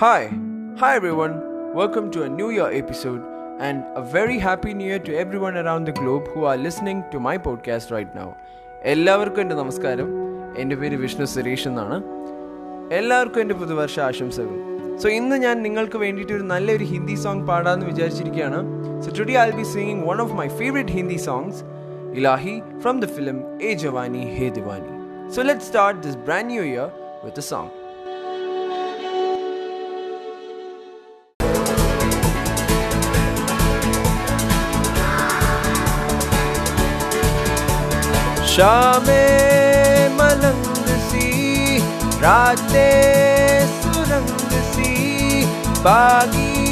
Hi, hi everyone. Welcome to a New Year episode and a very happy new year to everyone around the globe who are listening to my podcast right now. എല്ലാവർക്കും എൻ്റെ നമസ്കാരം എൻ്റെ പേര് വിഷ്ണു സുരേഷ് എന്നാണ് എല്ലാവർക്കും എൻ്റെ പുതുവർഷ ആശംസകൾ so ഇന്ന് ഞാൻ നിങ്ങൾക്ക് വേണ്ടിയിട്ട് ഒരു നല്ലൊരു ഹിന്ദി സോങ് പാടാമെന്ന് വിചാരിച്ചിരിക്കുകയാണ് so today I be singing one of my favourite Hindi songs Ilahi from the film A Jawaani Hai Deewani so let start this brand new year with a song शामें मलंग सी रातें सुरंग सी बागी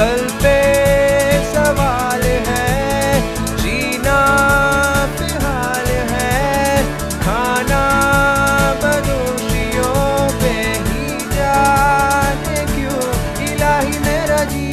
कल पे सवाल है, जीना फ़िलहाल है। खाना बदोशियों पे ही जाने क्यों? इलाही मेरा जी